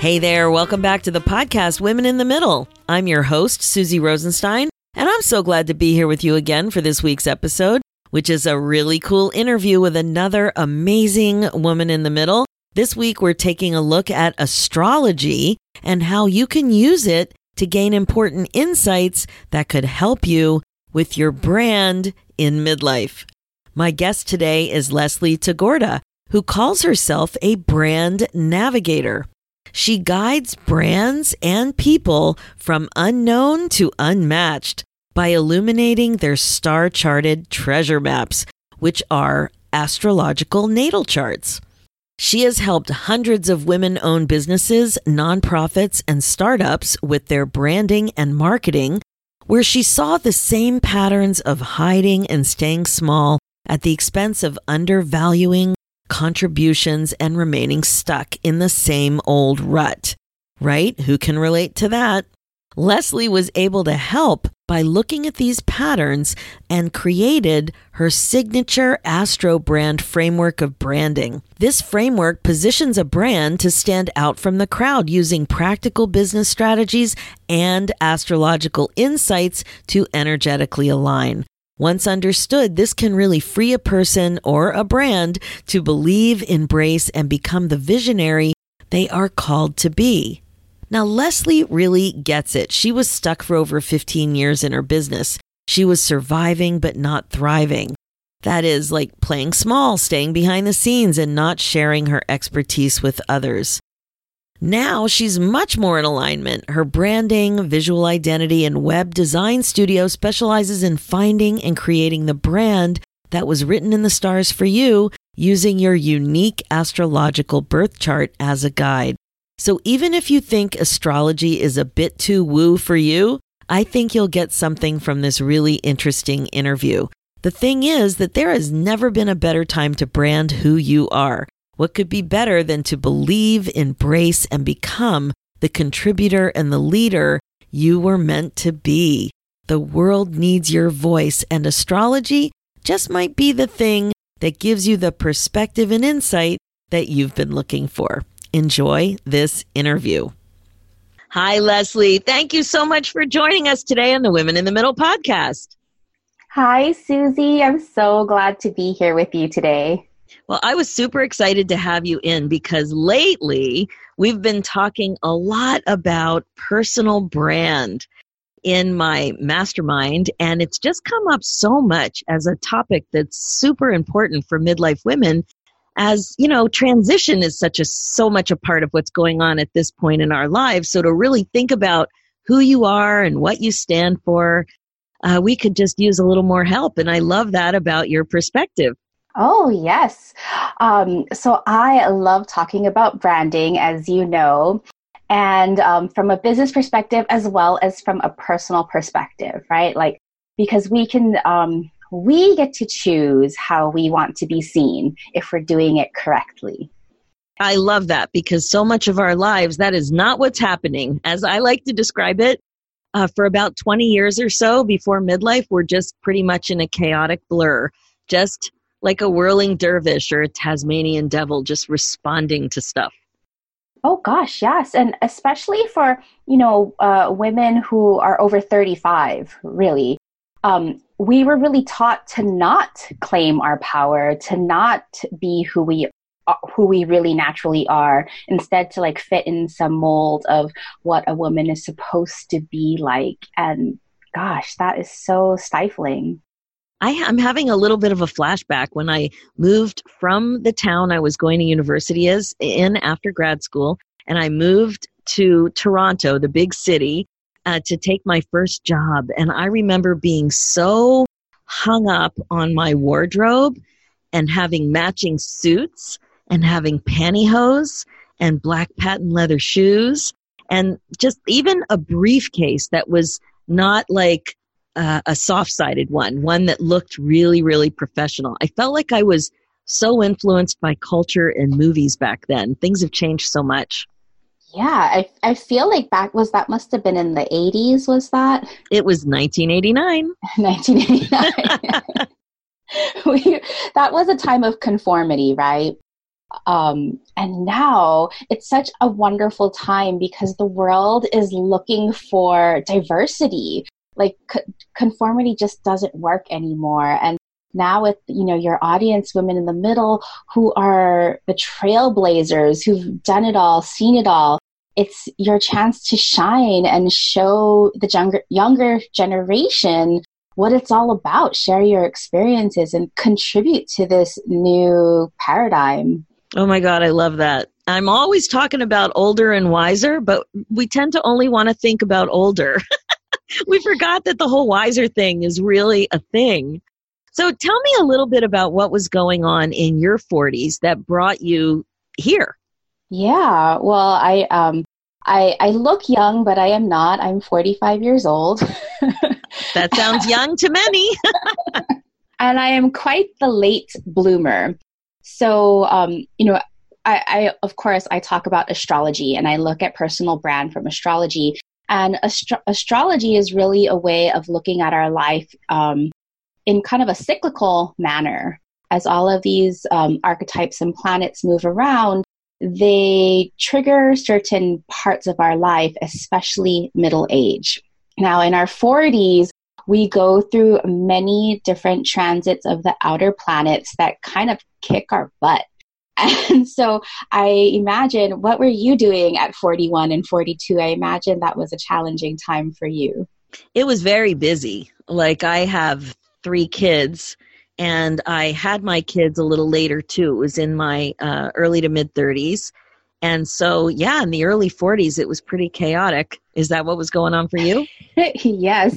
Hey there, welcome back to the podcast Women in the Middle. I'm your host, Suzy Rosenstein, and I'm so glad to be here with you again for this week's episode, which is a really cool interview with another amazing woman in the middle. This week, we're taking a look at astrology and how you can use it to gain important insights that could help you with your brand in midlife. My guest today is Leslie Tagorda, who calls herself a brand navigator. She guides brands and people from unknown to unmatched by illuminating their star charted treasure maps, which are astrological natal charts. She has helped hundreds of women owned businesses, nonprofits, and startups with their branding and marketing, where she saw the same patterns of hiding and staying small at the expense of undervaluing contributions and remaining stuck in the same old rut. Right? Who can relate to that? Leslie was able to help by looking at these patterns and created her signature Astro brand framework of branding. This framework positions a brand to stand out from the crowd using practical business strategies and astrological insights to energetically align. Once understood, this can really free a person or a brand to believe, embrace, and become the visionary they are called to be. Now, Leslie really gets it. She was stuck for over 15 years in her business. She was surviving but not thriving. That is like playing small, staying behind the scenes, and not sharing her expertise with others. Now she's much more in alignment. Her branding, visual identity, and web design studio specializes in finding and creating the brand that was written in the stars for you using your unique astrological birth chart as a guide. So even if you think astrology is a bit too woo for you, I think you'll get something from this really interesting interview. The thing is that there has never been a better time to brand who you are. What could be better than to believe, embrace, and become the contributor and the leader you were meant to be? The world needs your voice, and astrology just might be the thing that gives you the perspective and insight that you've been looking for. Enjoy this interview. Hi, Leslie. Thank you so much for joining us today on the Women in the Middle podcast. Hi, Suzy. I'm so glad to be here with you today. Well, I was super excited to have you in because lately we've been talking a lot about personal brand in my mastermind, and it's just come up so much as a topic that's super important for midlife women. As you know, transition is such a so much a part of what's going on at this point in our lives. So to really think about who you are and what you stand for, uh, we could just use a little more help. And I love that about your perspective. Oh, yes. Um, so I love talking about branding, as you know, and um, from a business perspective as well as from a personal perspective, right? Like, because we can, um, we get to choose how we want to be seen if we're doing it correctly. I love that because so much of our lives, that is not what's happening. As I like to describe it, uh, for about 20 years or so before midlife, we're just pretty much in a chaotic blur. Just like a whirling dervish or a Tasmanian devil just responding to stuff. Oh gosh, yes, and especially for you know uh, women who are over thirty-five, really, um, we were really taught to not claim our power, to not be who we uh, who we really naturally are, instead to like fit in some mold of what a woman is supposed to be like. And gosh, that is so stifling. I, am having a little bit of a flashback when I moved from the town I was going to university as in after grad school, and I moved to Toronto, the big city, uh, to take my first job. And I remember being so hung up on my wardrobe and having matching suits and having pantyhose and black patent leather shoes and just even a briefcase that was not like uh, a soft sided one, one that looked really, really professional. I felt like I was so influenced by culture and movies back then. Things have changed so much. Yeah, I, I feel like back was that must have been in the 80s, was that? It was 1989. 1989. we, that was a time of conformity, right? Um, and now it's such a wonderful time because the world is looking for diversity. Like co- conformity just doesn't work anymore. And now with you know your audience women in the middle who are the trailblazers who've done it all seen it all it's your chance to shine and show the younger younger generation what it's all about. Share your experiences and contribute to this new paradigm. Oh my god i love that. I'm always talking about older and wiser but we tend to only want to think about older we forgot that the whole wiser thing is really a thing so tell me a little bit about what was going on in your 40s that brought you here. Yeah, well, I um I I look young, but I am not. I'm 45 years old. that sounds young to many. and I am quite the late bloomer. So, um, you know, I, I, of course I talk about astrology and I look at personal brand from astrology. And astro- astrology is really a way of looking at our life um, in kind of a cyclical manner. As all of these um, archetypes and planets move around, they trigger certain parts of our life, especially middle age. Now, in our 40s, we go through many different transits of the outer planets that kind of kick our butt. And so I imagine, what were you doing at 41 and 42? I imagine that was a challenging time for you. It was very busy. Like I have three kids and I had my kids a little later too. It was in my uh, early to mid 30s. And so, yeah, in the early 40s, it was pretty chaotic. Is that what was going on for you? yes.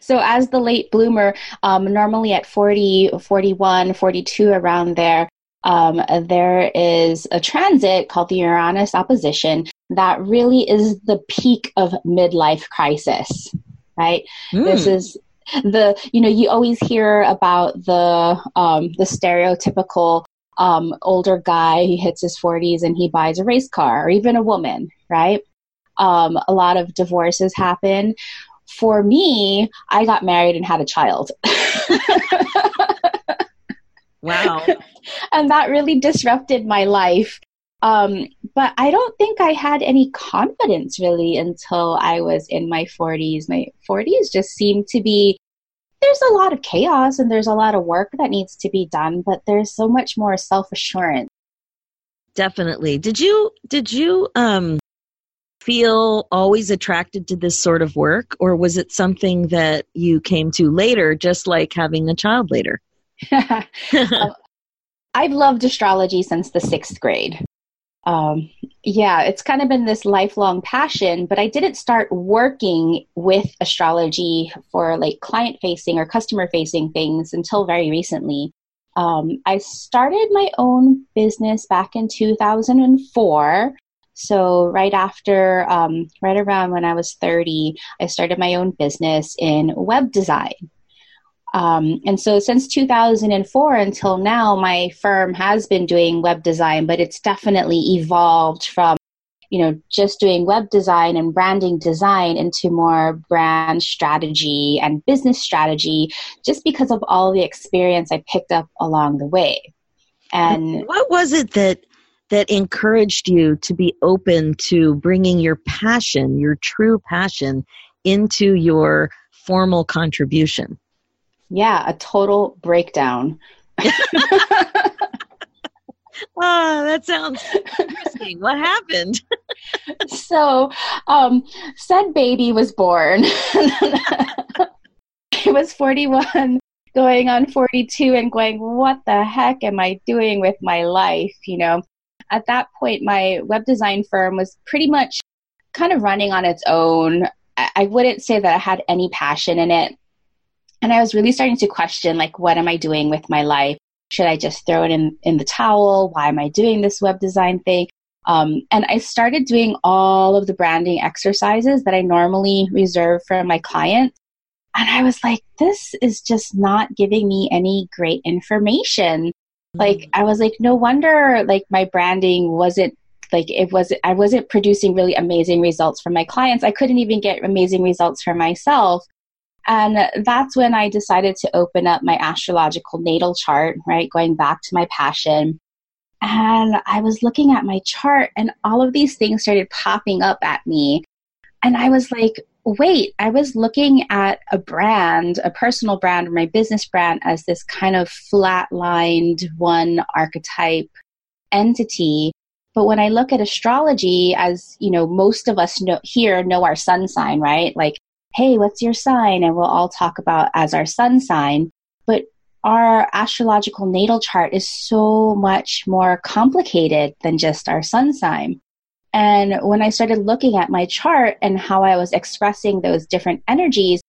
So, as the late bloomer, um, normally at 40, 41, 42, around there, um, there is a transit called the Uranus opposition that really is the peak of midlife crisis, right? Mm. This is the you know you always hear about the um, the stereotypical um, older guy he hits his 40s and he buys a race car or even a woman right um, a lot of divorces happen for me i got married and had a child wow and that really disrupted my life um, but I don't think I had any confidence really until I was in my 40s. My 40s just seemed to be there's a lot of chaos and there's a lot of work that needs to be done, but there's so much more self assurance. Definitely. Did you did you um feel always attracted to this sort of work or was it something that you came to later just like having a child later? I've loved astrology since the 6th grade um, yeah, it's kind of been this lifelong passion, but I didn't start working with astrology for like client facing or customer facing things until very recently. Um, I started my own business back in 2004. So, right after, um, right around when I was 30, I started my own business in web design. Um, and so since 2004 until now, my firm has been doing web design, but it's definitely evolved from, you know, just doing web design and branding design into more brand strategy and business strategy, just because of all the experience I picked up along the way. And what was it that that encouraged you to be open to bringing your passion, your true passion, into your formal contribution? Yeah, a total breakdown. Oh, that sounds interesting. what happened? so, um, said baby was born. He was 41, going on 42, and going, What the heck am I doing with my life? You know, at that point, my web design firm was pretty much kind of running on its own. I wouldn't say that I had any passion in it. And I was really starting to question, like, what am I doing with my life? Should I just throw it in, in the towel? Why am I doing this web design thing? Um, and I started doing all of the branding exercises that I normally reserve for my clients. And I was like, this is just not giving me any great information. Mm-hmm. Like, I was like, no wonder like my branding wasn't like it was I wasn't producing really amazing results for my clients. I couldn't even get amazing results for myself. And that's when I decided to open up my astrological natal chart, right? Going back to my passion. And I was looking at my chart and all of these things started popping up at me. And I was like, wait, I was looking at a brand, a personal brand, or my business brand as this kind of flatlined one archetype entity. But when I look at astrology, as you know, most of us know, here know our sun sign, right? Like, hey, what's your sign? And we'll all talk about as our sun sign. But our astrological natal chart is so much more complicated than just our sun sign. And when I started looking at my chart and how I was expressing those different energies,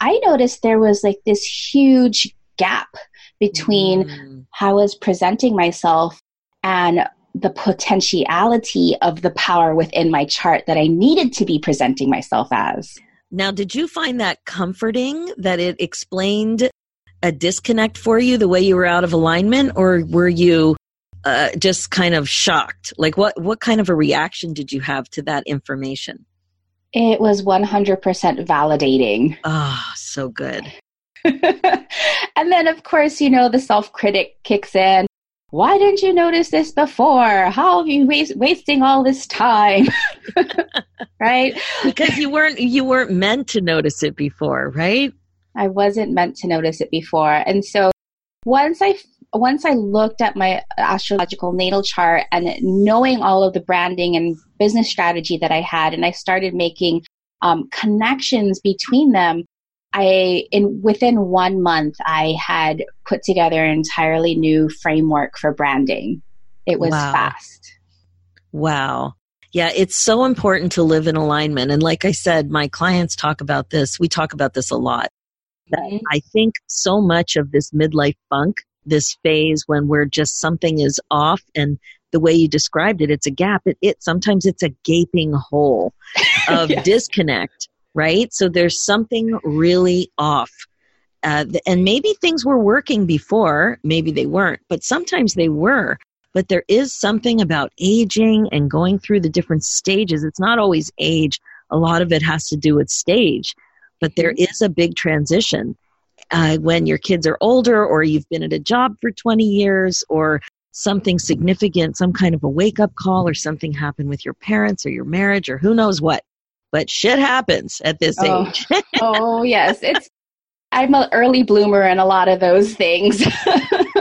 I noticed there was like this huge gap between mm. how I was presenting myself and the potentiality of the power within my chart that I needed to be presenting myself as. Now, did you find that comforting that it explained a disconnect for you the way you were out of alignment, or were you uh, just kind of shocked? Like, what what kind of a reaction did you have to that information? It was 100% validating. Ah, oh, so good. and then, of course, you know, the self critic kicks in why didn't you notice this before? How are you wasting all this time? right? Because you weren't you weren't meant to notice it before, right? I wasn't meant to notice it before. And so once I once I looked at my astrological natal chart and knowing all of the branding and business strategy that I had, and I started making um, connections between them, I in within one month I had put together an entirely new framework for branding. It was wow. fast. Wow. Yeah, it's so important to live in alignment. And like I said, my clients talk about this. We talk about this a lot. Mm-hmm. I think so much of this midlife funk, this phase when we're just something is off and the way you described it, it's a gap. It, it sometimes it's a gaping hole of yes. disconnect right? So there's something really off. Uh, and maybe things were working before, maybe they weren't, but sometimes they were. But there is something about aging and going through the different stages. It's not always age, a lot of it has to do with stage, but there mm-hmm. a big transition. Uh, when your kids are older, or you've been at a job for 20 years, or something significant, some kind of a wake up call, or something happened with your parents or your marriage, or who knows what but shit happens at this oh. age. oh, yes. It's I'm an early bloomer in a lot of those things.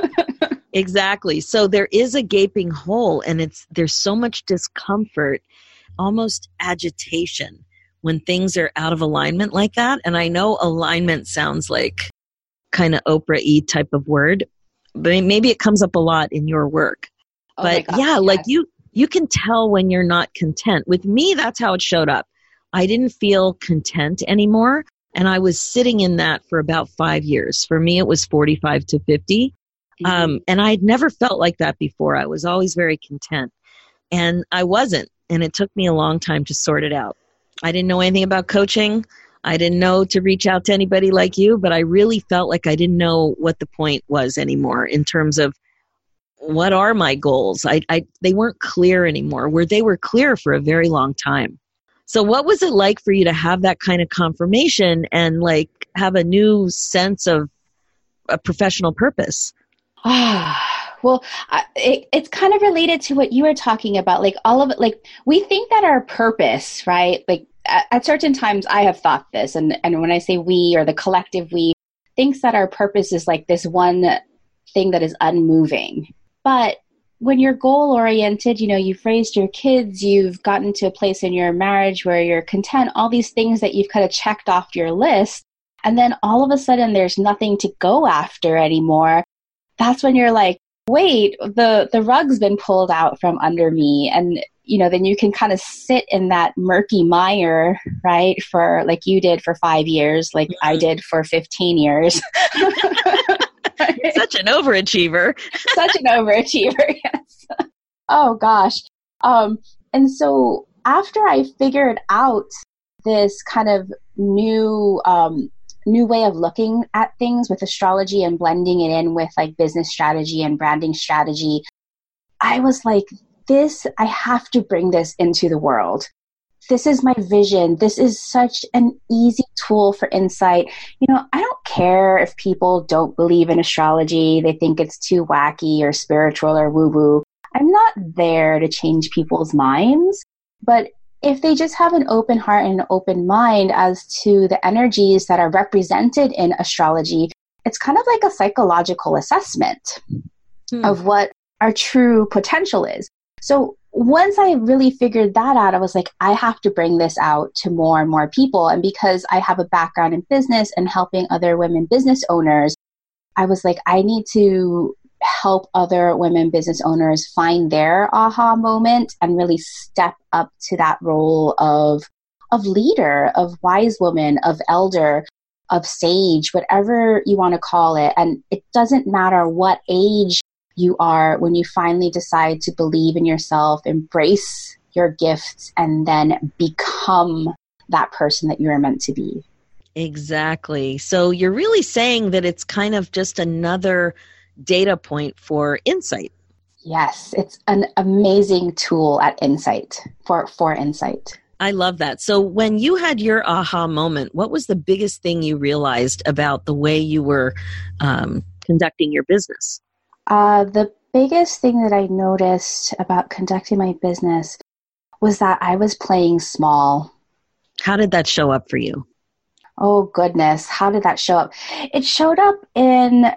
exactly. So there is a gaping hole and it's there's so much discomfort, almost agitation when things are out of alignment like that. And I know alignment sounds like kind of Oprah E type of word, but maybe it comes up a lot in your work. Oh but yeah, yes. like you you can tell when you're not content. With me, that's how it showed up. I didn't feel content anymore. And I was sitting in that for about five years. For me, it was 45 to 50. Mm-hmm. Um, and I had never felt like that before. I was always very content. And I wasn't. And it took me a long time to sort it out. I didn't know anything about coaching. I didn't know to reach out to anybody like you, but I really felt like I didn't know what the point was anymore in terms of what are my goals. I, I they weren't clear anymore. Where they were clear for a very long time. So what was it like for you to have that kind of confirmation and like have a new sense of a professional purpose? Ah. well, it, it's kind of related to what you were talking about. Like all of it, like we think that our purpose, right? Like at, at certain times I have thought this and, and when I say we or the collective we thinks that our purpose is like this one thing that is unmoving. But when you're goal oriented, you know, you've raised your kids, you've gotten to a place in your marriage where you're content, all these things that you've kind of checked off your list, and then all of a sudden there's nothing to go after anymore. That's when you're like, wait, the the rug's been pulled out from under me and you know, then you can kind of sit in that murky mire, right? For like you did for 5 years, like I mm-hmm. did for 15 years. Such an overachiever. Such an overachiever, yes. Oh gosh. Um, and so after I figured out this kind of new um, new way of looking at things with astrology and blending it in with like business strategy and branding strategy, I was like, this, I have to bring this into the world. This is my vision. This is such an easy tool for insight. You know, I don't care if people don't believe in astrology, they think it's too wacky or spiritual or woo woo. I'm not there to change people's minds, but if they just have an open heart and an open mind as to the energies that are represented in astrology, it's kind of like a psychological assessment hmm. of what our true potential is. So once I really figured that out, I was like, I have to bring this out to more and more people. And because I have a background in business and helping other women business owners, I was like, I need to help other women business owners find their aha moment and really step up to that role of of leader, of wise woman, of elder, of sage, whatever you want to call it. And it doesn't matter what age you are when you finally decide to believe in yourself, embrace your gifts, and then become that person that you are meant to be. Exactly. So you're really saying that it's kind of just another data point for insight. Yes, it's an amazing tool at insight for for insight. I love that. So when you had your aha moment, what was the biggest thing you realized about the way you were um, conducting your business? Uh, the biggest thing that I noticed about conducting my business was that I was playing small. How did that show up for you? Oh, goodness. How did that show up? It showed up in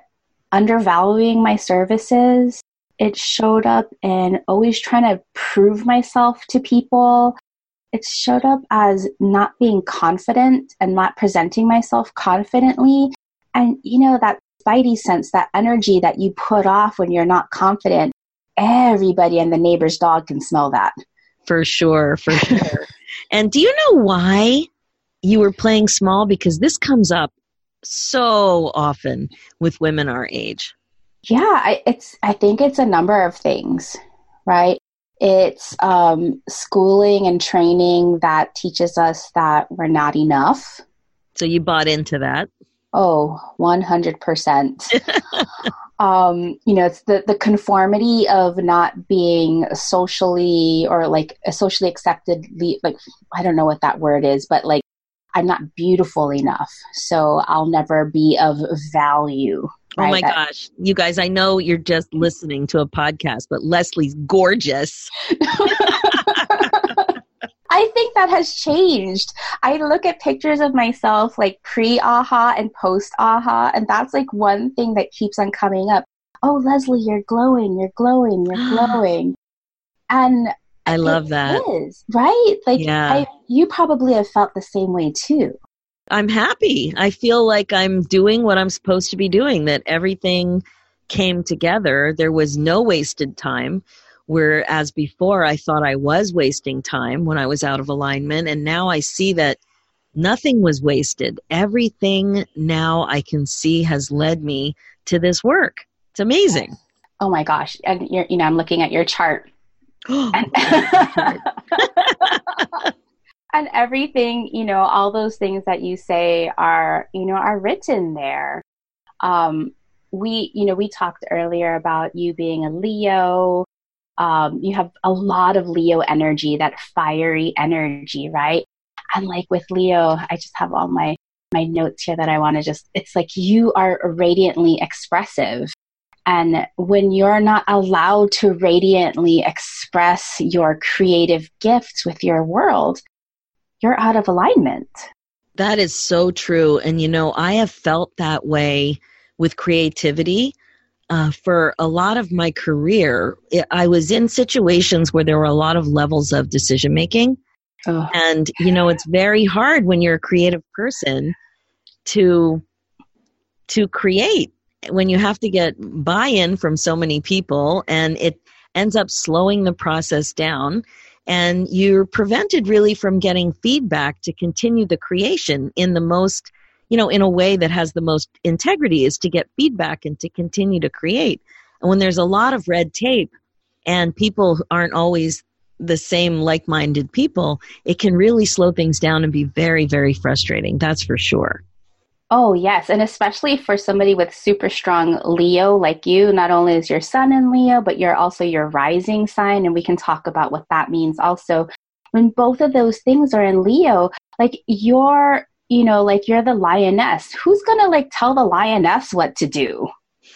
undervaluing my services. It showed up in always trying to prove myself to people. It showed up as not being confident and not presenting myself confidently. And, you know, that spidey sense, that energy that you put off when you're not confident, everybody and the neighbor's dog can smell that. For sure, for sure. and do you know why you were playing small? Because this comes up so often with women our age? Yeah, I, it's. I think it's a number of things, right? It's um, schooling and training that teaches us that we're not enough. So you bought into that? Oh, 100%. um, you know, it's the, the conformity of not being socially or like a socially accepted, like, I don't know what that word is, but like I'm not beautiful enough, so I'll never be of value. Right? Oh my gosh. You guys, I know you're just listening to a podcast, but Leslie's gorgeous. I think that has changed. I look at pictures of myself like pre aha and post aha, and that's like one thing that keeps on coming up. Oh, Leslie, you're glowing, you're glowing, you're glowing. and I love that. Is, right? Like yeah. I, you probably have felt the same way too. I'm happy. I feel like I'm doing what I'm supposed to be doing, that everything came together. There was no wasted time. Whereas before I thought I was wasting time when I was out of alignment. And now I see that nothing was wasted. Everything now I can see has led me to this work. It's amazing. Oh my gosh. And you're, you know, I'm looking at your chart and, and everything, you know, all those things that you say are, you know, are written there. Um, we, you know, we talked earlier about you being a Leo. Um, you have a lot of Leo energy, that fiery energy, right? And like with Leo, I just have all my my notes here that I want to just. It's like you are radiantly expressive, and when you're not allowed to radiantly express your creative gifts with your world, you're out of alignment. That is so true. And you know, I have felt that way with creativity. Uh, for a lot of my career, I was in situations where there were a lot of levels of decision making. Oh. And, you know, it's very hard when you're a creative person to to create when you have to get buy in from so many people and it ends up slowing the process down and you're prevented really from getting feedback to continue the creation in the most you know in a way that has the most integrity is to get feedback and to continue to create and when there's a lot of red tape and people aren't always the same like-minded people, it can really slow things down and be very, very frustrating. That's for sure. Oh, yes. And especially for somebody with super strong Leo like you, not only is your sun in Leo, but you're also your rising sign. And we can talk about what that means also. When both of those things are in Leo, like you're, you know, like you're the lioness. Who's going to like tell the lioness what to do?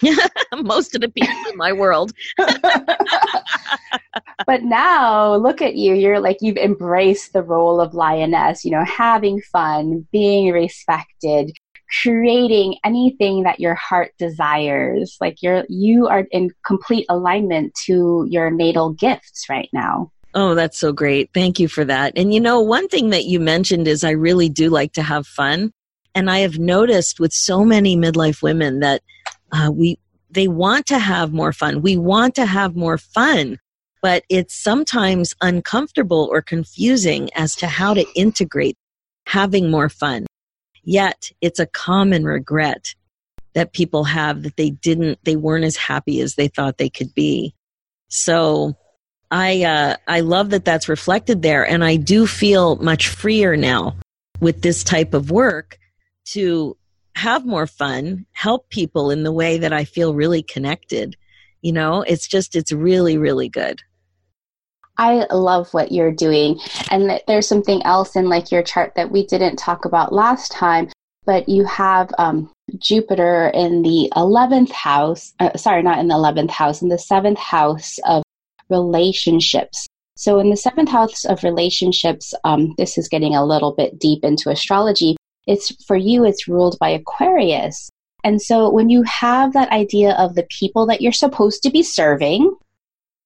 Most of the people in my world. but now look at you. You're like, you've embraced the role of lioness, you know, having fun, being respected, creating anything that your heart desires. Like you're, you are in complete alignment to your natal gifts right now. Oh, that's so great. Thank you for that. And you know, one thing that you mentioned is I really do like to have fun. And I have noticed with so many midlife women that uh, we they want to have more fun. We want to have more fun, but it's sometimes uncomfortable or confusing as to how to integrate having more fun. Yet it's a common regret that people have that they didn't, they weren't as happy as they thought they could be. So I, uh, I love that that's reflected there. And I do feel much freer now with this type of work to have more fun, help people in the way that I feel really connected. You know, it's just, it's really, really good. I love what you're doing. And there's something else in like your chart that we didn't talk about last time, but you have um, Jupiter in the 11th house, uh, sorry, not in the 11th house, in the 7th house of relationships. So in the 7th house of relationships, um, this is getting a little bit deep into astrology. It's for you, it's ruled by Aquarius. And so when you have that idea of the people that you're supposed to be serving,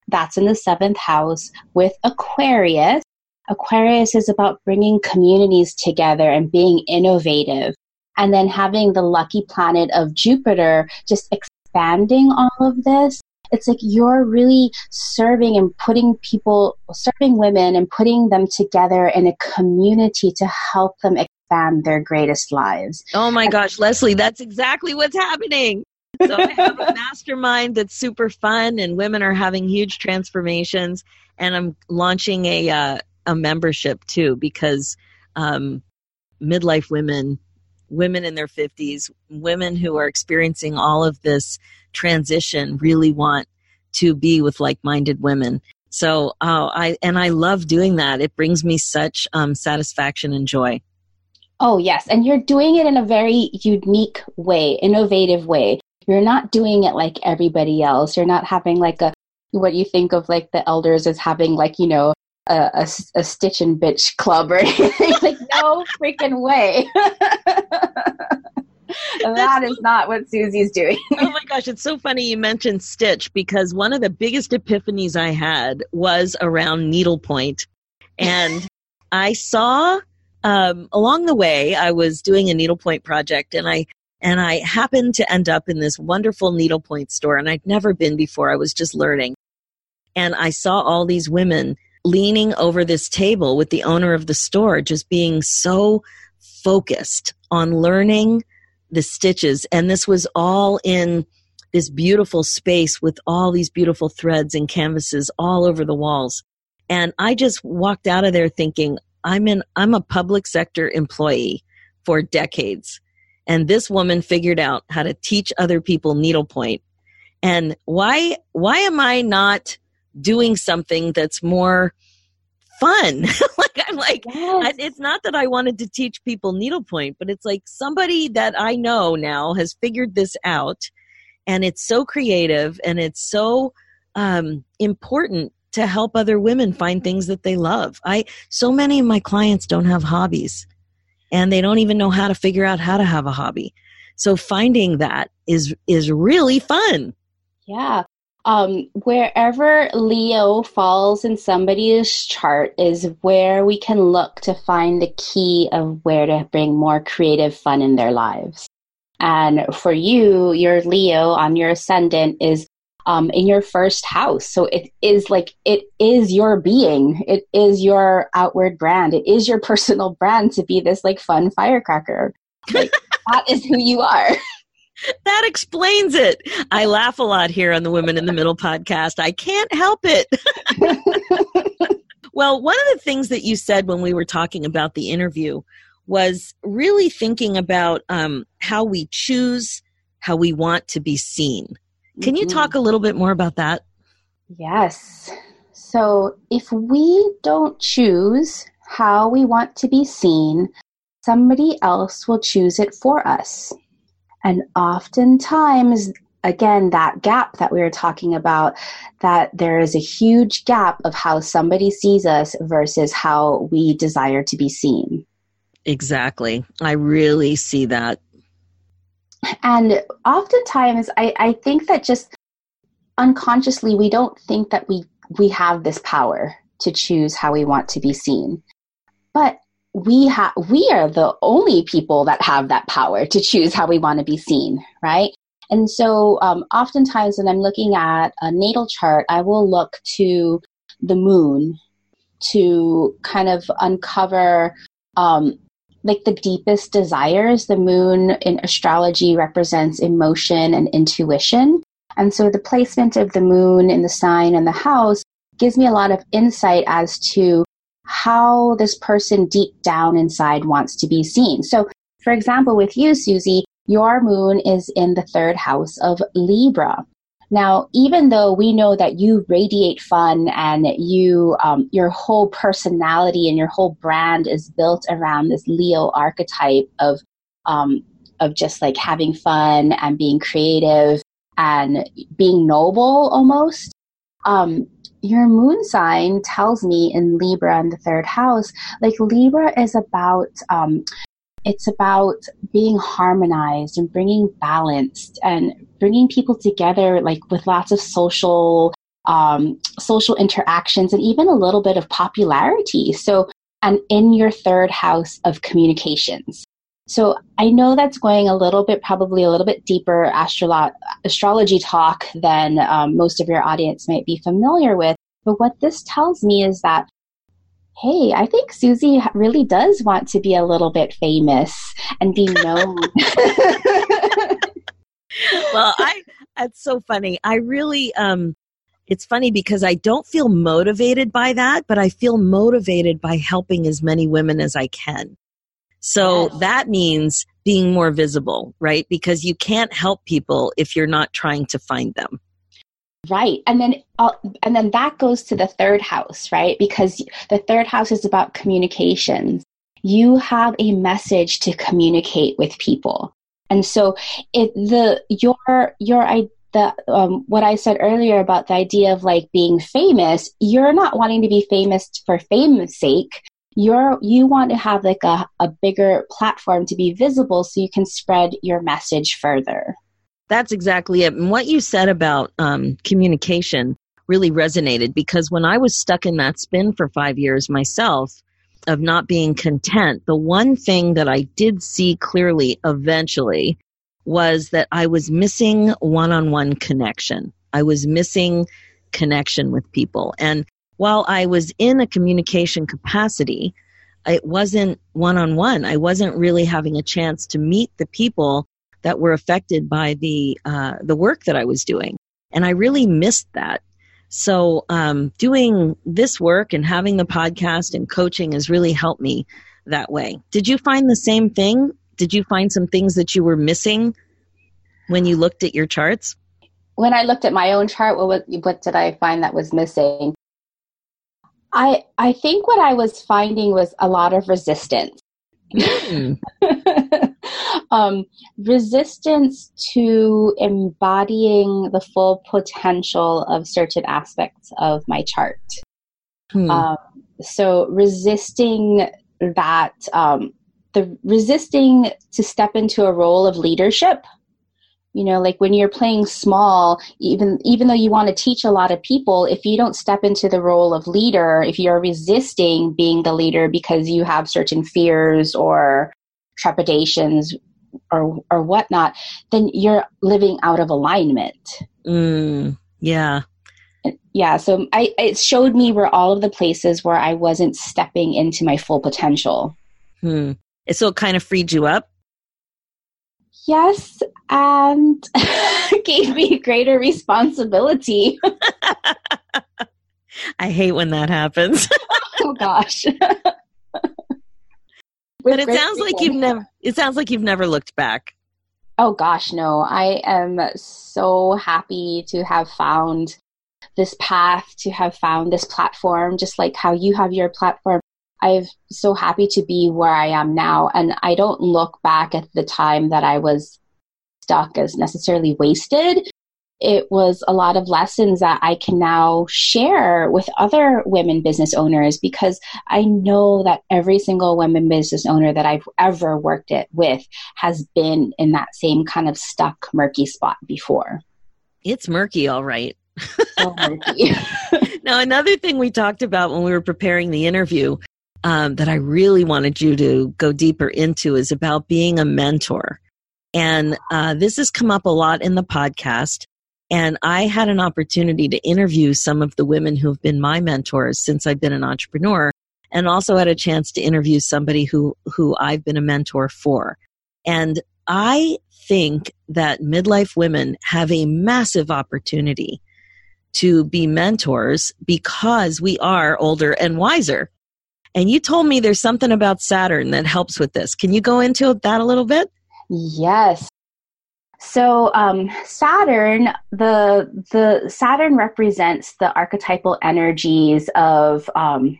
that's in the seventh house with Aquarius. Aquarius is about bringing communities together and being innovative. And then having the lucky planet of Jupiter just expanding all of this. It's like you're really serving and putting people, serving women and putting them together in a community to help them expand their greatest lives. Oh my gosh, Leslie, that's exactly what's happening so I have a mastermind that's super fun, and women are having huge transformations. And I'm launching a uh, a membership too because um, midlife women, women in their 50s, women who are experiencing all of this transition, really want to be with like-minded women. So uh, I and I love doing that. It brings me such um, satisfaction and joy. Oh yes, and you're doing it in a very unique way, innovative way you're not doing it like everybody else. You're not having like a what you think of like the elders as having like you know a, a, a stitch and bitch club or anything. like no freaking way. that is not what Suzy's doing. oh my gosh, it's so funny you mentioned Stitch because one of the biggest epiphanies I had was around needlepoint. And I saw um, along the way, I was doing a needlepoint project and I and I happened to end up in this wonderful needlepoint store, and I'd never been before. I was just learning. And I saw all these women leaning over this table with the owner of the store, just being so focused on learning the stitches. And this was all in this beautiful space with all these beautiful threads and canvases all over the walls. And I just walked out of there thinking, I'm in, I'm a public sector employee for decades and this woman figured out how to teach other people needlepoint and why why am i not doing something that's more fun like i'm like yes. I, it's not that i wanted to teach people needlepoint but it's like somebody that i know now has figured this out and it's so creative and it's so um, important to help other women find things that they love i so many of my clients don't have hobbies and they don't even know how to figure out how to have a hobby. So finding that is is really fun. Yeah. Um, wherever Leo falls in somebody's chart is where we can look to find the key of where to bring more creative fun in their lives. And for you, your Leo on your ascendant is um, in your first house. So it is like, it is your being. It is your outward brand. It is your personal brand to be this like fun firecracker. Like, that is who you are. That explains it. I laugh a lot here on the Women in the Middle podcast. I can't help it. Well, one of the things that you said when we were talking about the interview was really thinking about um, how we choose how we want to be seen. Can you talk a little bit more about that? Yes. So if we don't choose how we want to be seen, somebody else will choose it for us. And oftentimes, again, that gap that we were talking about, that there is a huge gap of how somebody sees us versus how we desire to be seen. Exactly. I really see that. And oftentimes, I, I think that just unconsciously, we don't think that we, we have this power to choose how we want to be seen. But we have we are the only people that have that power to choose how we want to be seen, right? And so, um, oftentimes when I'm looking at a natal chart, I will look to the moon to kind of uncover um, like the deepest desires. The moon in astrology represents emotion and intuition. And so the placement of the moon in the sign and the house gives me a lot of insight as to how this person deep down inside wants to be seen. So, for example, with you, Suzy, your moon is in the third house of Libra. Now, even though we know that you radiate fun and you, um, your whole personality and your whole brand is built around this Leo archetype of, um, of just like having fun and being creative and being noble almost. Um, your moon sign tells me in Libra in the third house, like Libra is about, um, it's about being harmonized and bringing balanced and bringing people together, like with lots of social, um, social interactions and even a little bit of popularity. So, and in your third house of communications. So I know that's going a little bit, probably a little bit deeper astrolo- astrology talk than um, most of your audience might be familiar with. But what this tells me is that, hey, I think Suzy really does want to be a little bit famous and be known. well, I that's so funny. I really um it's funny because I don't feel motivated by that, but I feel motivated by helping as many women as I can. So yes. that means being more visible, right? Because you can't help people if you're not trying to find them. Right. And then uh, and then that goes to the third house, right? Because the third house is about communications. You have a message to communicate with people. And so it the your your the um, what I said earlier about the idea of like being famous, you're not wanting to be famous for fame's sake you're you want to have like a, a bigger platform to be visible so you can spread your message further. That's exactly it. And what you said about um, communication really resonated because when i was stuck in that spin for five years myself of not being content the one thing that i did see clearly eventually was that i was missing one-on-one connection. I was missing connection with people. And while I was in a communication capacity, it wasn't one on one. I wasn't really having a chance to meet the people that were affected by the uh, the work that I was doing, and I really missed that. So, um, doing this work and having the podcast and coaching has really helped me that way. Did you find the same thing? Did you find some things that you were missing when you looked at your charts? When I looked at my own chart, what, what did I find that was missing? I I think what I was finding was a lot of resistance. Mm. um, resistance to embodying the full potential of certain aspects of my chart. Hmm. Um, so resisting that, um, the resisting to step into a role of leadership you know like when you're playing small even even though you want to teach a lot of people if you don't step into the role of leader if you're resisting being the leader because you have certain fears or trepidations or or whatnot then you're living out of alignment. Mm, yeah. Yeah so i it showed me where all of the places where i wasn't stepping into my full potential. Hmm. so it kind of freed you up yes and gave me greater responsibility. I hate when that happens. oh gosh. but it sounds like you've never it sounds like you've never looked back. Oh gosh, no. I am so happy to have found this path, to have found this platform, just like how you have your platform. I'm so happy to be where I am now. And I don't look back at the time that I was stuck as necessarily wasted it was a lot of lessons that I can now share with other women business owners because I know that every single women business owner that I've ever worked it with has been in that same kind of stuck murky spot before. It's murky, all right. So murky. now, another thing we talked about when we were preparing the interview um, that I really wanted you to go deeper into is about being a mentor. And uh, this has come up a lot in the podcast. And I had an opportunity to interview some of the women who have been my mentors since I've been an entrepreneur and also had a chance to interview somebody who, who I've been a mentor for. And I think that midlife women have a massive opportunity to be mentors because we are older and wiser. And you told me there's something about Saturn that helps with this. Can you go into that a little bit? Yes. So um, Saturn, the the Saturn represents the archetypal energies of um,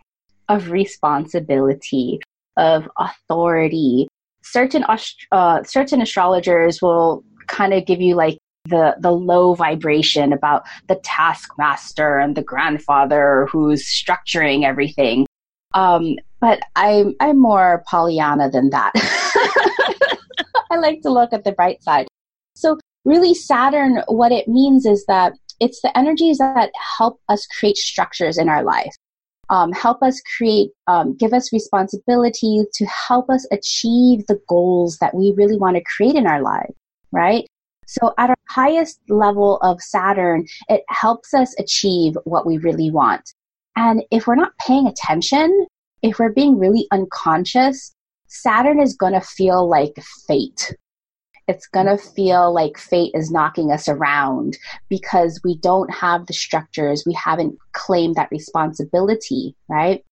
of responsibility, of authority. Certain uh, certain astrologers will kind of give you like the the low vibration about the taskmaster and the grandfather who's structuring everything. Um, but I'm I'm more Pollyanna than that. I like to look at the bright side. So, really, Saturn, what it means is that it's the energies that help us create structures in our life, um, help us create, um, give us responsibility to help us achieve the goals that we really want to create in our life, right? So, at our highest level of Saturn, it helps us achieve what we really want. And if we're not paying attention, if we're being really unconscious, Saturn is going to feel like fate, it's going to feel like fate is knocking us around because we don't have the structures, we haven't claimed that responsibility, right?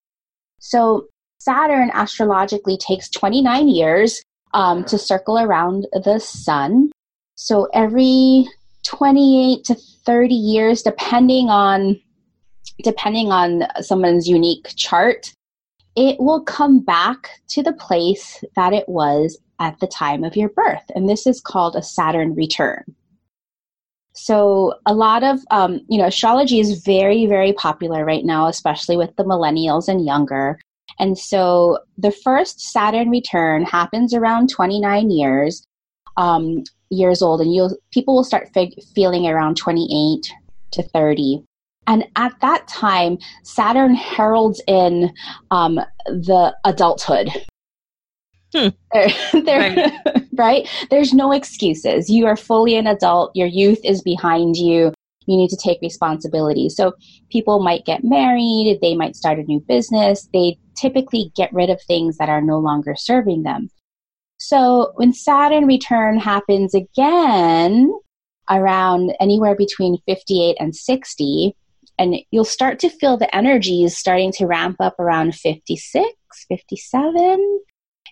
So, Saturn astrologically takes 29 years um, to circle around the sun. So, every 28 to 30 years, depending on depending on someone's unique chart, it will come back to the place that it was at the time of your birth. And this is called a Saturn return. So a lot of, um, you know, astrology is very, very popular right now, especially with the millennials and younger. And so the first Saturn return happens around 29 years, um, years old, and you'll, people will start fig- feeling around 28 to 30. And at that time, Saturn heralds in um, the adulthood, Hmm. right. right? There's no excuses. You are fully an adult. Your youth is behind you. You need to take responsibility. So people might get married. They might start a new business. They typically get rid of things that are no longer serving them. So when Saturn return happens again around anywhere between 58 and 60, and you'll start to feel the energies starting to ramp up around 56, 57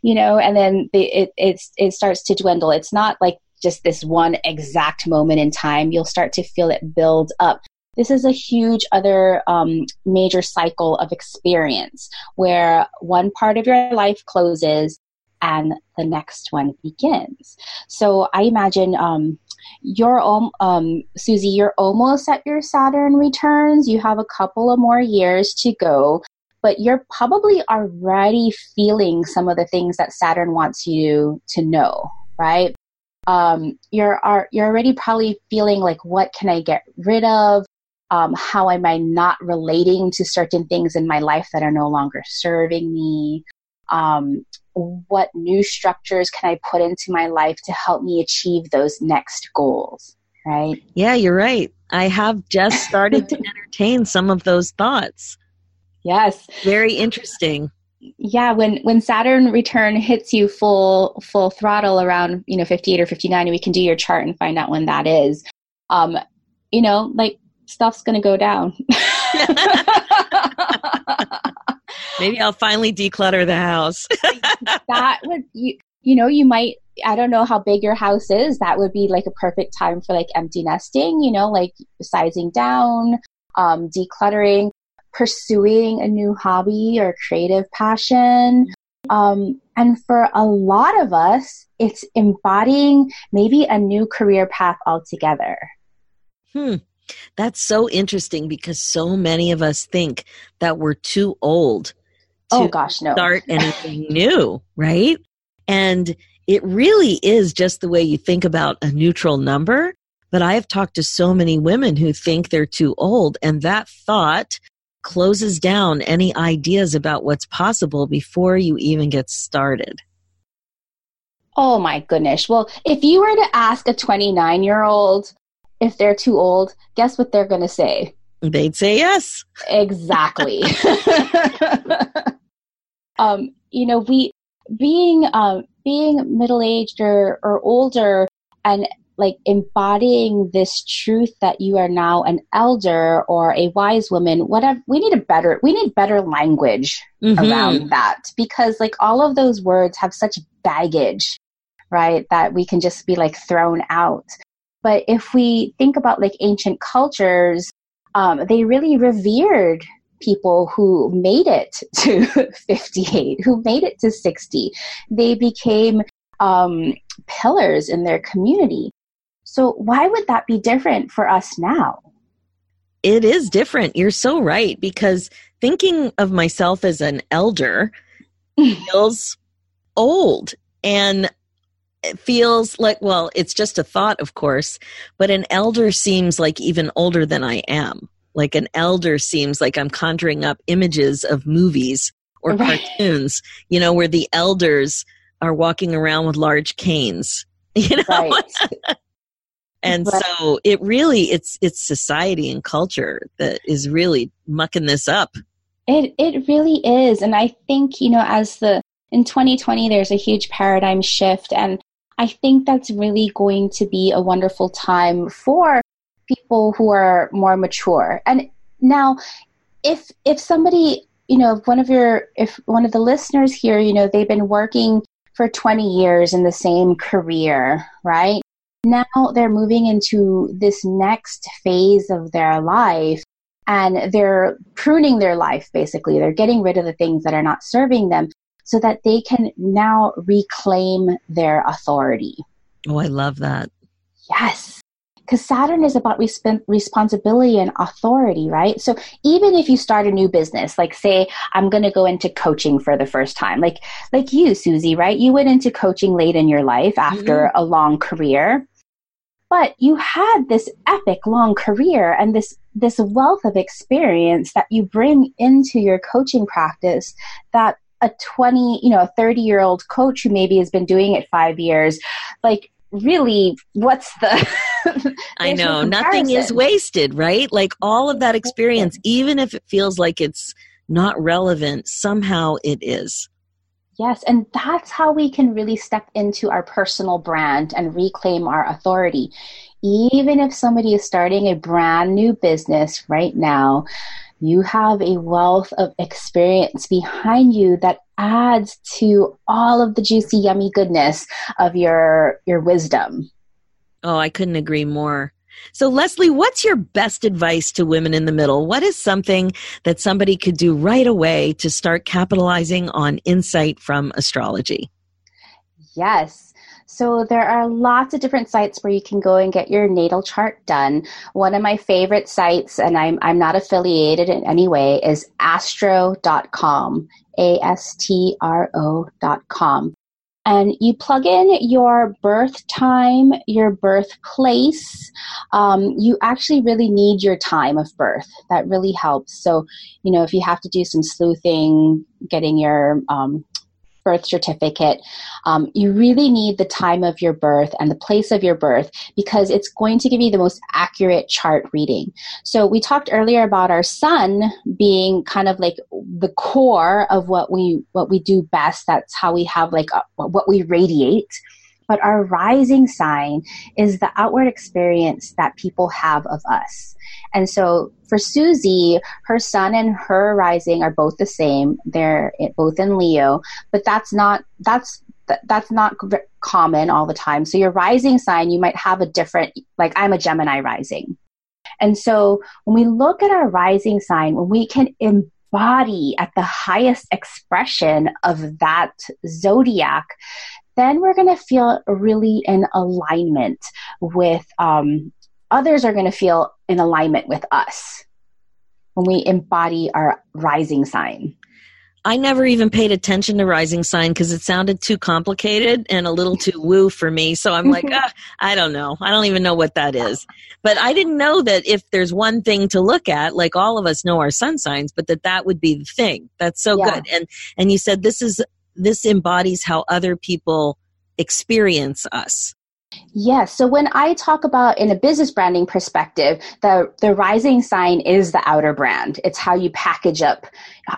you know, and then the, it it's it starts to dwindle. It's not like just this one exact moment in time. You'll start to feel it build up. This is a huge other um, major cycle of experience where one part of your life closes and the next one begins. So I imagine um, you're um, Suzy, you're almost at your Saturn returns. You have a couple of more years to go but you're probably already feeling some of the things that Saturn wants you to know, right? Um, you're are, you're already probably feeling like, what can I get rid of? Um, how am I not relating to certain things in my life that are no longer serving me? Um, what new structures can I put into my life to help me achieve those next goals? Right? Yeah, you're right. I have just started to entertain some of those thoughts. Yes. Very interesting. Yeah, when when Saturn return hits you full full throttle around, you know, 58 or 59 we can do your chart and find out when that is. Um, you know, like stuff's going to go down. Maybe I'll finally declutter the house. that would you you know you might I don't know how big your house is. That would be like a perfect time for like empty nesting. You know, like sizing down, um, decluttering, pursuing a new hobby or creative passion. Um, and for a lot of us, it's embodying maybe a new career path altogether. Hmm. That's so interesting because so many of us think that we're too old oh gosh, no. start anything new, right? And it really is just the way you think about a neutral number. But I have talked to so many women who think they're too old, and that thought closes down any ideas about what's possible before you even get started. Oh my goodness. Well, if you were to ask a 29 year old if they're too old, guess what they're going to say? They'd say yes. Exactly. um, you know, we being um, being middle aged or, or older and like embodying this truth that you are now an elder or a wise woman whatever we need a better we need better language mm-hmm. around that because like all of those words have such baggage right that we can just be like thrown out but if we think about like ancient cultures um, they really revered people who made it to 58 who made it to 60 they became um, pillars in their community so, why would that be different for us now? It is different. You're so right because thinking of myself as an elder feels old and feels like, well, it's just a thought, of course, but an elder seems like even older than I am. Like an elder seems like I'm conjuring up images of movies or right. cartoons, you know, where the elders are walking around with large canes. You know, right. and right. so it really it's it's society and culture that is really mucking this up it it really is and i think you know as the in 2020 there's a huge paradigm shift and i think that's really going to be a wonderful time for people who are more mature. And now if if somebody you know if one of your if one of the listeners here you know they've been working for 20 years in the same career right? Now they're moving into this next phase of their life and they're pruning their life basically. They're getting rid of the things that are not serving them so that they can now reclaim their authority. Oh, I love that. Yes. Because Saturn is about resp- responsibility and authority, right? So even if you start a new business, like say I'm going to go into coaching for the first time, like like you, Suzy, right? You went into coaching late in your life after mm-hmm. a long career but you had this epic long career and this this wealth of experience that you bring into your coaching practice that a 20 you know a 30 year old coach who maybe has been doing it five years like really what's the i know no nothing is wasted right? Like all of that experience even if it feels like it's not relevant somehow it is. Yes, and that's how we can really step into our personal brand and reclaim our authority. Even if somebody is starting a brand new business right now, you have a wealth of experience behind you that adds to all of the juicy yummy goodness of your your wisdom. Oh, I couldn't agree more. So, Leslie, what's your best advice to women in the middle? What is something that somebody could do right away to start capitalizing on insight from astrology? Yes. So there are lots of different sites where you can go and get your natal chart done. One of my favorite sites, and I'm, I'm not affiliated in any way, is astro.com. A-S-T-R-O.com and you plug in your birth time, your birthplace. Um, you actually really need your time of birth. That really helps. So, you know, if you have to do some sleuthing, getting your um, birth certificate, um, you really need the time of your birth and the place of your birth because it's going to give you the most accurate chart reading. So we talked earlier about our sun being kind of like the core of what we what we do best. That's how we have like a, what we radiate. But our rising sign is the outward experience that people have of us. And so for Susie, her sun and her rising are both the same. They're both in Leo, but that's not, that's, that's not common all the time. So your rising sign, you might have a different, like I'm a Gemini rising. And so when we look at our rising sign, when we can embody at the highest expression of that zodiac, then we're going to feel really in alignment with um, others are going to feel in alignment with us when we embody our rising sign. I never even paid attention to rising sign because it sounded too complicated and a little too woo for me. So I'm like, ah, I don't know. I don't even know what that is. But I didn't know that if there's one thing to look at, like all of us know our sun signs, but that that would be the thing. That's so yeah. good. And and you said this is this embodies how other people experience us. Yes. So when I talk about in a business branding perspective, the, the rising sign is the outer brand. It's how you package up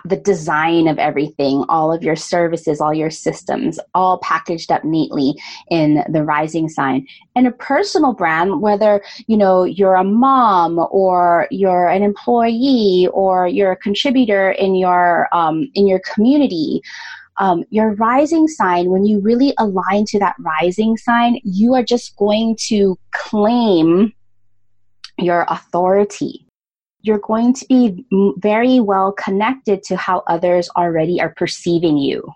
the design of everything, all of your services, all your systems, all packaged up neatly in the rising sign. And a personal brand, whether, you know, you're a mom or you're an employee or you're a contributor in your, um, in your community, um, your rising sign, when you really align to that rising sign, you are just going to claim your authority. You're going to be very well connected to how others already are perceiving you.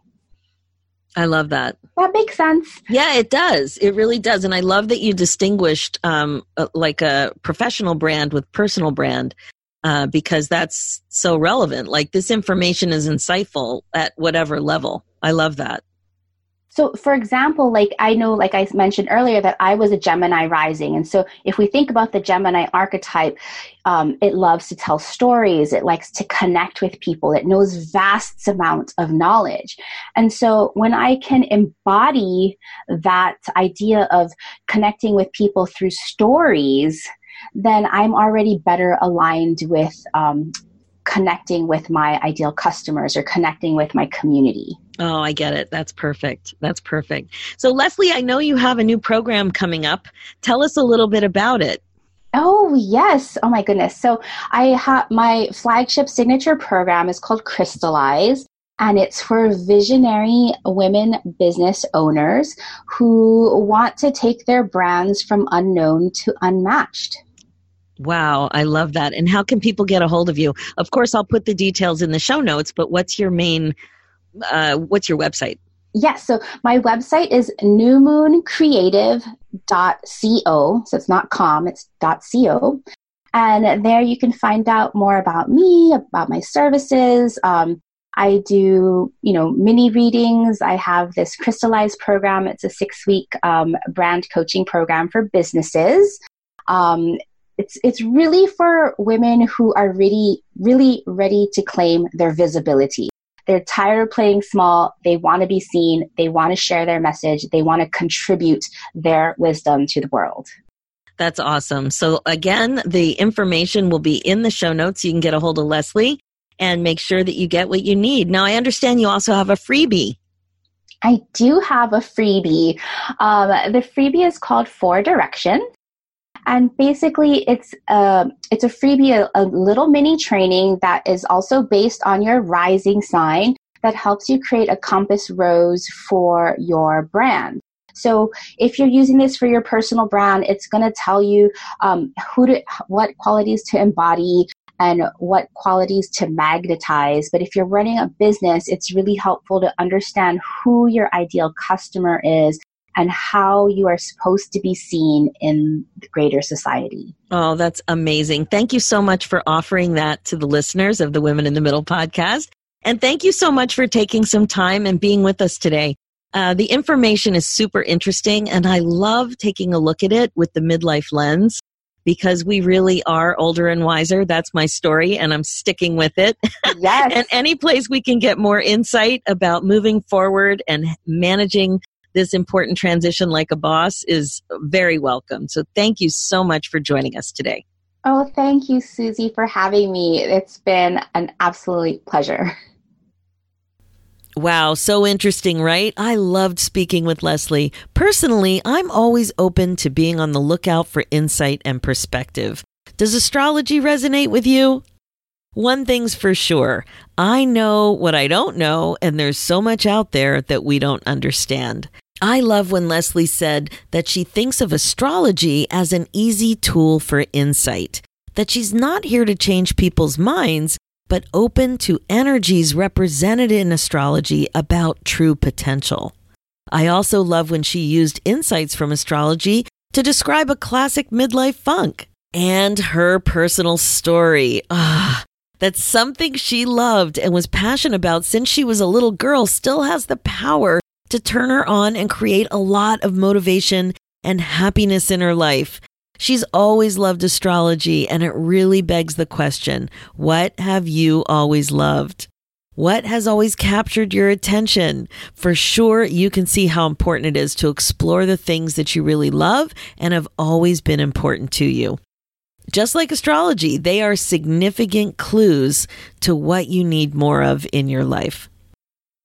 I love that. That makes sense. Yeah, it does. It really does. And I love that you distinguished um, like a professional brand with personal brand uh, because that's so relevant. Like this information is insightful at whatever level. I love that. So, for example, like I know, like I mentioned earlier, that I was a Gemini rising. And so, if we think about the Gemini archetype, um, it loves to tell stories, it likes to connect with people, it knows vast amounts of knowledge. And so, when I can embody that idea of connecting with people through stories, then I'm already better aligned with um, connecting with my ideal customers or connecting with my community. Oh, I get it. That's perfect. That's perfect. So, Leslie, I know you have a new program coming up. Tell us a little bit about it. Oh, yes. Oh, my goodness. So, I have my flagship signature program is called Crystallize and it's for visionary women business owners who want to take their brands from unknown to unmatched. Wow, I love that. And how can people get a hold of you? Of course, I'll put the details in the show notes, but what's your main, uh, what's your website? Yes, so my website is newmooncreative.co. So it's not com, it's .co. And there you can find out more about me, about my services. Um, I do, you know, mini readings. I have this crystallized program. It's a six week um, brand coaching program for businesses. Um, it's it's really for women who are really really ready to claim their visibility. They're tired of playing small. They want to be seen. They want to share their message. They want to contribute their wisdom to the world. That's awesome. So again, the information will be in the show notes. You can get a hold of Leslie and make sure that you get what you need. Now, I understand you also have a freebie. I do have a freebie. Um, the freebie is called Four Directions and basically it's a it's a freebie a, a little mini training that is also based on your rising sign that helps you create a compass rose for your brand so if you're using this for your personal brand it's going to tell you um, who to what qualities to embody and what qualities to magnetize. But if you're running a business, it's really helpful to understand who your ideal customer is and how you are supposed to be seen in the greater society. Oh, that's amazing. Thank you so much for offering that to the listeners of the Women in the Middle podcast. And thank you so much for taking some time and being with us today. Uh, the information is super interesting, and I love taking a look at it with the midlife lens because we really are older and wiser. That's my story, and I'm sticking with it. Yes. and any place we can get more insight about moving forward and managing this important transition like a boss is very welcome. So thank you so much for joining us today. Oh, thank you, Suzy, for having me. It's been an absolute pleasure. Wow, so interesting, right? I loved speaking with Leslie. Personally, I'm always open to being on the lookout for insight and perspective. Does astrology resonate with you? One thing's for sure I know what I don't know, and there's so much out there that we don't understand. I love when Leslie said that she thinks of astrology as an easy tool for insight, that she's not here to change people's minds, but open to energies represented in astrology about true potential. I also love when she used insights from astrology to describe a classic midlife funk and her personal story. Ah, that's something she loved and was passionate about since she was a little girl still has the power to turn her on and create a lot of motivation and happiness in her life. She's always loved astrology, and it really begs the question what have you always loved? What has always captured your attention? For sure, you can see how important it is to explore the things that you really love and have always been important to you. Just like astrology, they are significant clues to what you need more of in your life.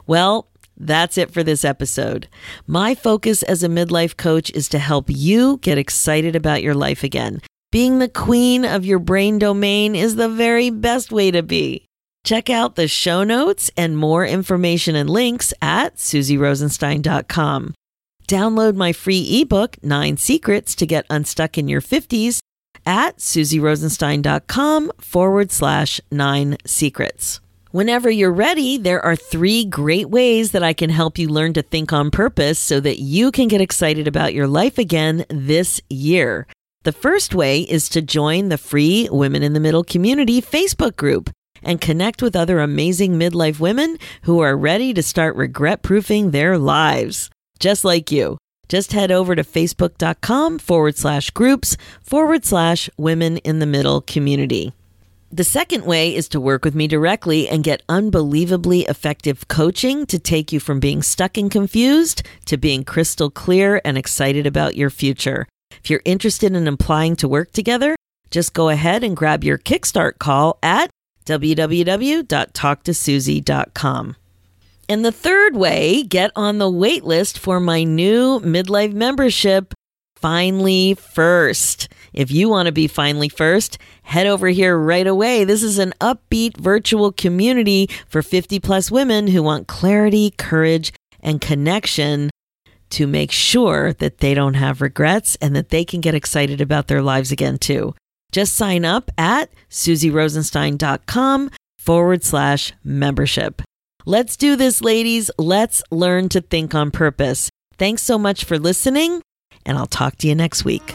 Well, that's it for this episode. My focus as a midlife coach is to help you get excited about your life again. Being the queen of your brain domain is the very best way to be. Check out the show notes and more information and links at suzyrosenstein.com. Download my free ebook, Nine Secrets to Get Unstuck in Your 50s, at suzyrosenstein.com forward slash nine secrets. Whenever you're ready, there are three great ways that I can help you learn to think on purpose so that you can get excited about your life again this year. The first way is to join the free Women in the Middle Community Facebook group and connect with other amazing midlife women who are ready to start regret proofing their lives, just like you. Just head over to facebook.com forward slash groups forward slash women in the middle community. The second way is to work with me directly and get unbelievably effective coaching to take you from being stuck and confused to being crystal clear and excited about your future. If you're interested in applying to work together, just go ahead and grab your Kickstart call at www.talktosuzy.com. And the third way, get on the wait list for my new midlife membership, Finally First. If you want to be finally first, head over here right away. This is an upbeat virtual community for 50 plus women who want clarity, courage, and connection to make sure that they don't have regrets and that they can get excited about their lives again too. Just sign up at suzyrosenstein.com forward slash membership. Let's do this, ladies. Let's learn to think on purpose. Thanks so much for listening, and I'll talk to you next week.